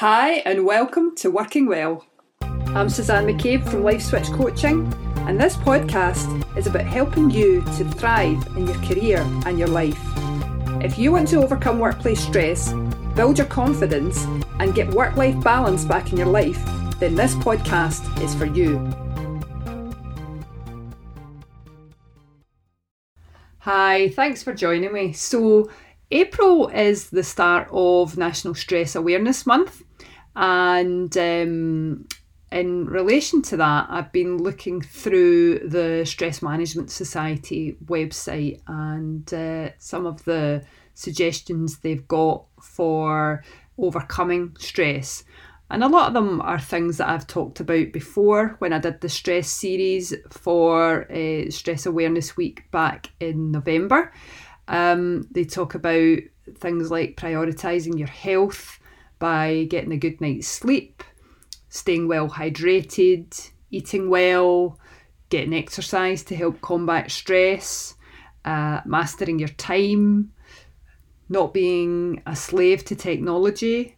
Hi, and welcome to Working Well. I'm Susanne McCabe from Life Switch Coaching, and this podcast is about helping you to thrive in your career and your life. If you want to overcome workplace stress, build your confidence, and get work life balance back in your life, then this podcast is for you. Hi, thanks for joining me. So, April is the start of National Stress Awareness Month, and um, in relation to that, I've been looking through the Stress Management Society website and uh, some of the suggestions they've got for overcoming stress. And a lot of them are things that I've talked about before when I did the stress series for uh, Stress Awareness Week back in November. Um, they talk about things like prioritising your health by getting a good night's sleep, staying well hydrated, eating well, getting exercise to help combat stress, uh, mastering your time, not being a slave to technology.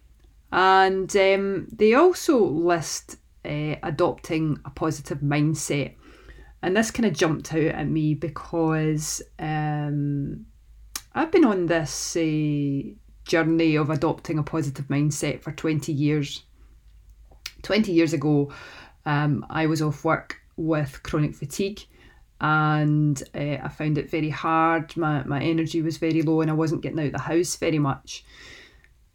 And um, they also list uh, adopting a positive mindset. And this kind of jumped out at me because um, I've been on this uh, journey of adopting a positive mindset for 20 years. 20 years ago, um, I was off work with chronic fatigue and uh, I found it very hard. My, my energy was very low and I wasn't getting out of the house very much.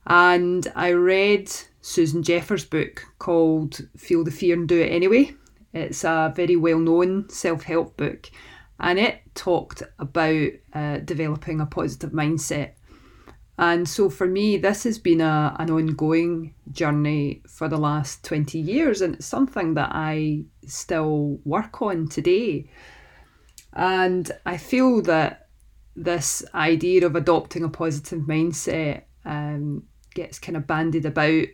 And I read Susan Jeffers' book called Feel the Fear and Do It Anyway. It's a very well known self help book and it talked about uh, developing a positive mindset. And so for me, this has been a, an ongoing journey for the last 20 years, and it's something that I still work on today. And I feel that this idea of adopting a positive mindset um, gets kind of bandied about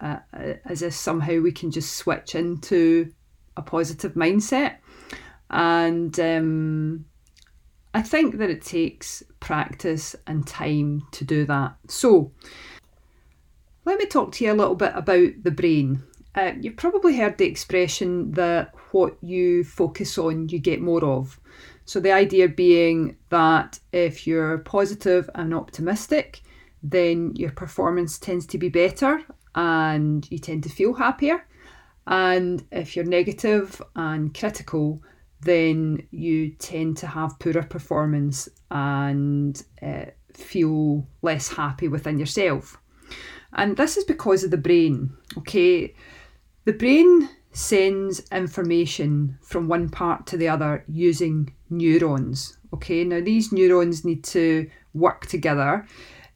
uh, as if somehow we can just switch into a positive mindset. And um, I think that it takes practice and time to do that. So, let me talk to you a little bit about the brain. Uh, you've probably heard the expression that what you focus on, you get more of. So, the idea being that if you're positive and optimistic, then your performance tends to be better and you tend to feel happier. And if you're negative and critical, then you tend to have poorer performance and uh, feel less happy within yourself. And this is because of the brain, okay? The brain sends information from one part to the other using neurons, okay? Now, these neurons need to work together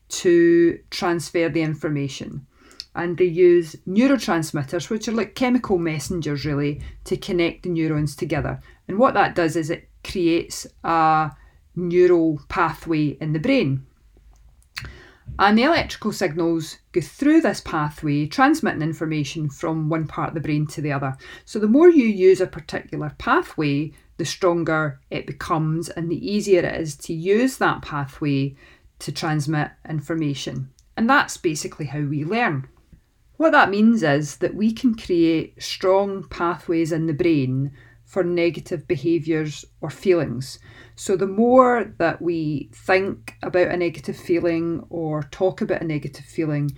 to transfer the information and they use neurotransmitters, which are like chemical messengers really, to connect the neurons together. And what that does is it creates a neural pathway in the brain. And the electrical signals go through this pathway, transmitting information from one part of the brain to the other. So, the more you use a particular pathway, the stronger it becomes, and the easier it is to use that pathway to transmit information. And that's basically how we learn. What that means is that we can create strong pathways in the brain for negative behaviours or feelings. So, the more that we think about a negative feeling or talk about a negative feeling,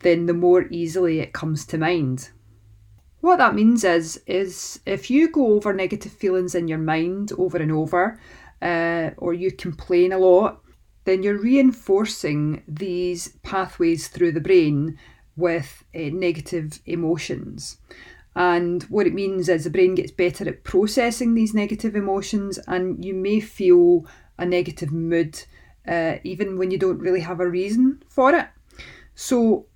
then the more easily it comes to mind. What that means is, is if you go over negative feelings in your mind over and over, uh, or you complain a lot, then you're reinforcing these pathways through the brain with uh, negative emotions. And what it means is the brain gets better at processing these negative emotions, and you may feel a negative mood uh, even when you don't really have a reason for it. So,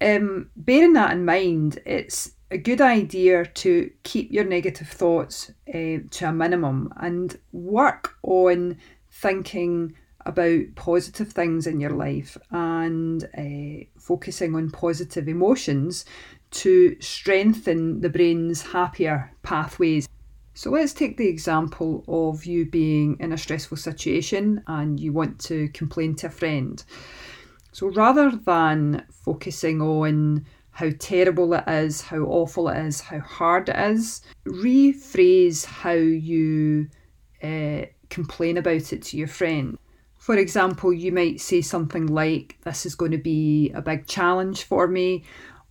um, bearing that in mind, it's a good idea to keep your negative thoughts uh, to a minimum and work on thinking about positive things in your life and uh, focusing on positive emotions to strengthen the brain's happier pathways. So let's take the example of you being in a stressful situation and you want to complain to a friend. So rather than focusing on how terrible it is, how awful it is, how hard it is. Rephrase how you uh, complain about it to your friend. For example, you might say something like, This is going to be a big challenge for me,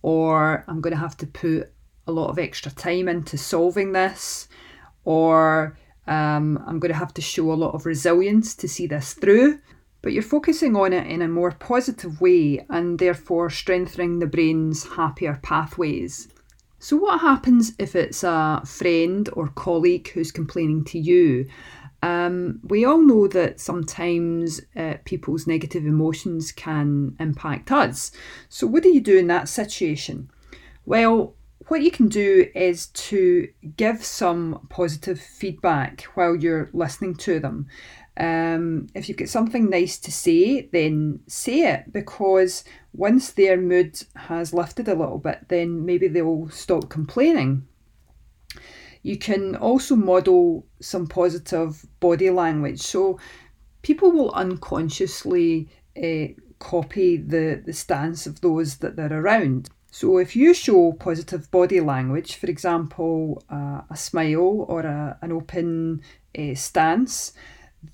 or I'm going to have to put a lot of extra time into solving this, or um, I'm going to have to show a lot of resilience to see this through. But you're focusing on it in a more positive way and therefore strengthening the brain's happier pathways. So, what happens if it's a friend or colleague who's complaining to you? Um, we all know that sometimes uh, people's negative emotions can impact us. So, what do you do in that situation? Well, what you can do is to give some positive feedback while you're listening to them. Um, if you've got something nice to say, then say it because once their mood has lifted a little bit, then maybe they'll stop complaining. You can also model some positive body language. So people will unconsciously uh, copy the, the stance of those that they're around. So, if you show positive body language, for example, uh, a smile or a, an open uh, stance,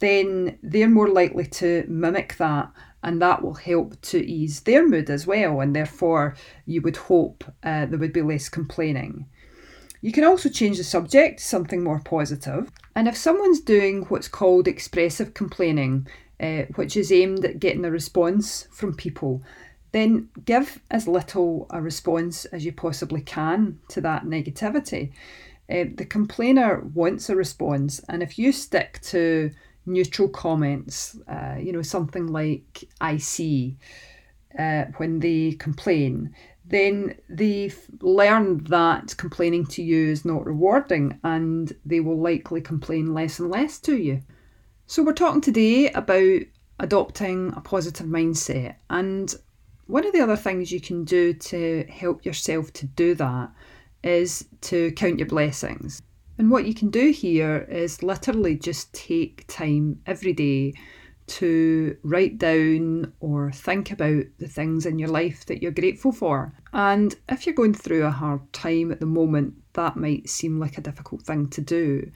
then they're more likely to mimic that, and that will help to ease their mood as well. And therefore, you would hope uh, there would be less complaining. You can also change the subject to something more positive. And if someone's doing what's called expressive complaining, uh, which is aimed at getting a response from people, then give as little a response as you possibly can to that negativity. Uh, the complainer wants a response, and if you stick to neutral comments, uh, you know, something like I see uh, when they complain, then they've learned that complaining to you is not rewarding and they will likely complain less and less to you. So, we're talking today about adopting a positive mindset and one of the other things you can do to help yourself to do that is to count your blessings. And what you can do here is literally just take time every day to write down or think about the things in your life that you're grateful for. And if you're going through a hard time at the moment, that might seem like a difficult thing to do.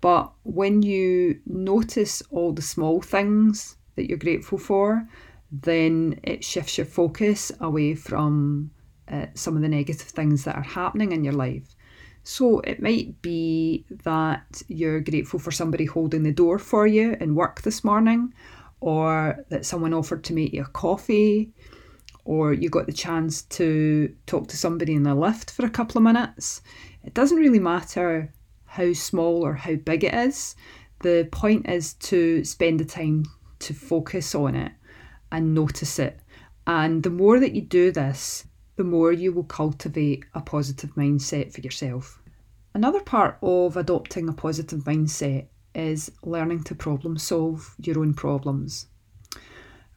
But when you notice all the small things that you're grateful for, then it shifts your focus away from uh, some of the negative things that are happening in your life. So it might be that you're grateful for somebody holding the door for you in work this morning, or that someone offered to make you a coffee, or you got the chance to talk to somebody in the lift for a couple of minutes. It doesn't really matter how small or how big it is. The point is to spend the time to focus on it and notice it. And the more that you do this, the more you will cultivate a positive mindset for yourself. Another part of adopting a positive mindset is learning to problem solve your own problems.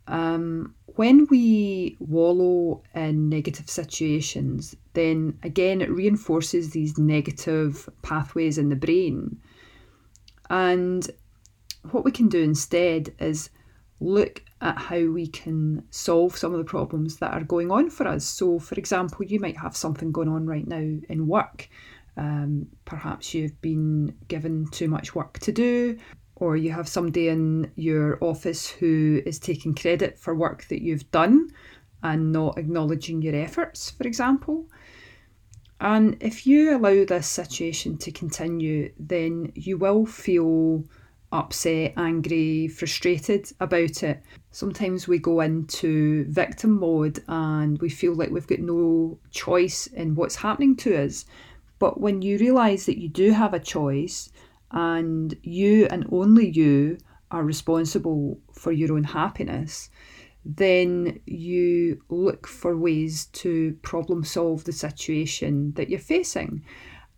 Um, when we wallow in negative situations, then again it reinforces these negative pathways in the brain. And what we can do instead is look at how we can solve some of the problems that are going on for us. So, for example, you might have something going on right now in work. Um, perhaps you've been given too much work to do, or you have somebody in your office who is taking credit for work that you've done and not acknowledging your efforts, for example. And if you allow this situation to continue, then you will feel upset, angry, frustrated about it. Sometimes we go into victim mode and we feel like we've got no choice in what's happening to us. But when you realise that you do have a choice and you and only you are responsible for your own happiness, then you look for ways to problem solve the situation that you're facing.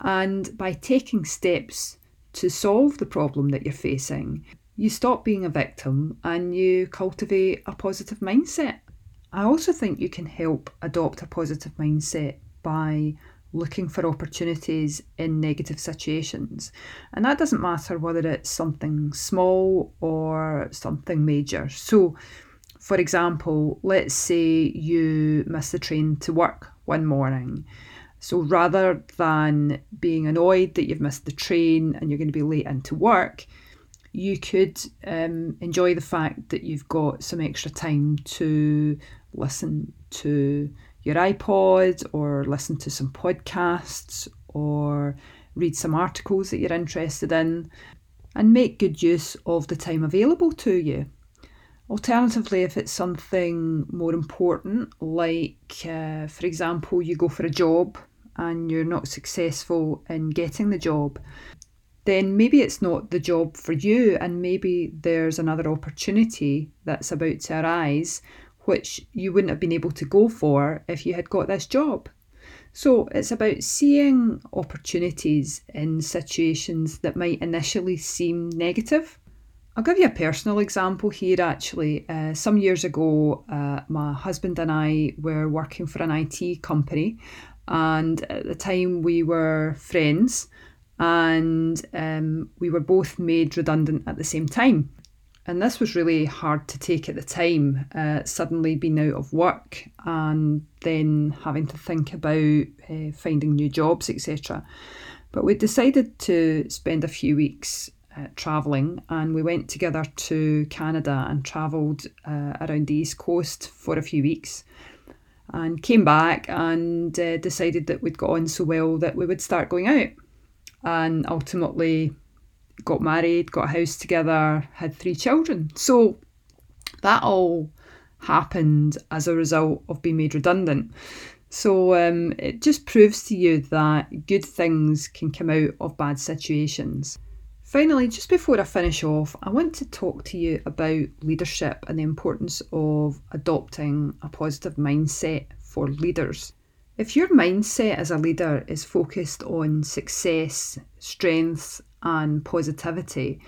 And by taking steps to solve the problem that you're facing, you stop being a victim and you cultivate a positive mindset. I also think you can help adopt a positive mindset by looking for opportunities in negative situations. And that doesn't matter whether it's something small or something major. So, for example, let's say you miss the train to work one morning. So rather than being annoyed that you've missed the train and you're going to be late into work, you could um, enjoy the fact that you've got some extra time to listen to your iPod or listen to some podcasts or read some articles that you're interested in and make good use of the time available to you. Alternatively, if it's something more important, like uh, for example, you go for a job and you're not successful in getting the job, then maybe it's not the job for you, and maybe there's another opportunity that's about to arise which you wouldn't have been able to go for if you had got this job. So it's about seeing opportunities in situations that might initially seem negative I'll give you a personal example here actually. Uh, some years ago, uh, my husband and I were working for an IT company, and at the time we were friends, and um, we were both made redundant at the same time. And this was really hard to take at the time, uh, suddenly being out of work and then having to think about uh, finding new jobs, etc. But we decided to spend a few weeks uh, travelling, and we went together to Canada and travelled uh, around the east coast for a few weeks, and came back and uh, decided that we'd got on so well that we would start going out, and ultimately got married, got a house together, had three children. So that all happened as a result of being made redundant. So um, it just proves to you that good things can come out of bad situations. Finally, just before I finish off, I want to talk to you about leadership and the importance of adopting a positive mindset for leaders. If your mindset as a leader is focused on success, strengths, and positivity,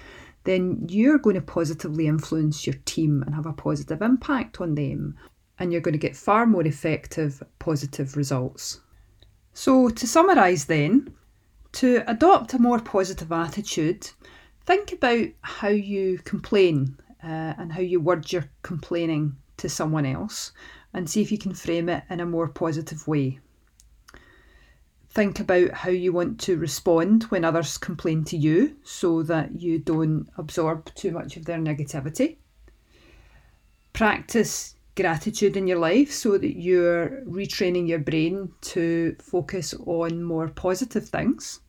then you're going to positively influence your team and have a positive impact on them, and you're going to get far more effective positive results. So, to summarise, then, to adopt a more positive attitude, think about how you complain uh, and how you word your complaining to someone else and see if you can frame it in a more positive way. Think about how you want to respond when others complain to you so that you don't absorb too much of their negativity. Practice gratitude in your life so that you're retraining your brain to focus on more positive things.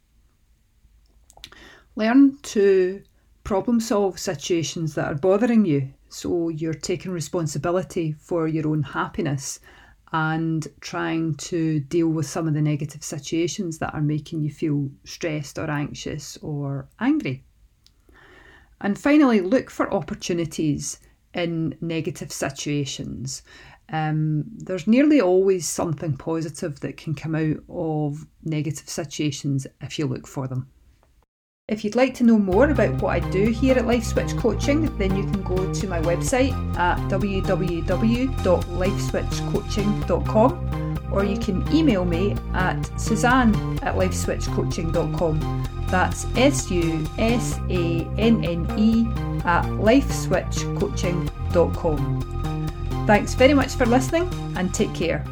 Learn to problem solve situations that are bothering you so you're taking responsibility for your own happiness and trying to deal with some of the negative situations that are making you feel stressed or anxious or angry. And finally, look for opportunities in negative situations. Um, there's nearly always something positive that can come out of negative situations if you look for them. If you'd like to know more about what I do here at Life Switch Coaching, then you can go to my website at www.lifeswitchcoaching.com or you can email me at susanne at lifeswitchcoaching.com. That's S U S A N N E at lifeswitchcoaching.com. Thanks very much for listening and take care.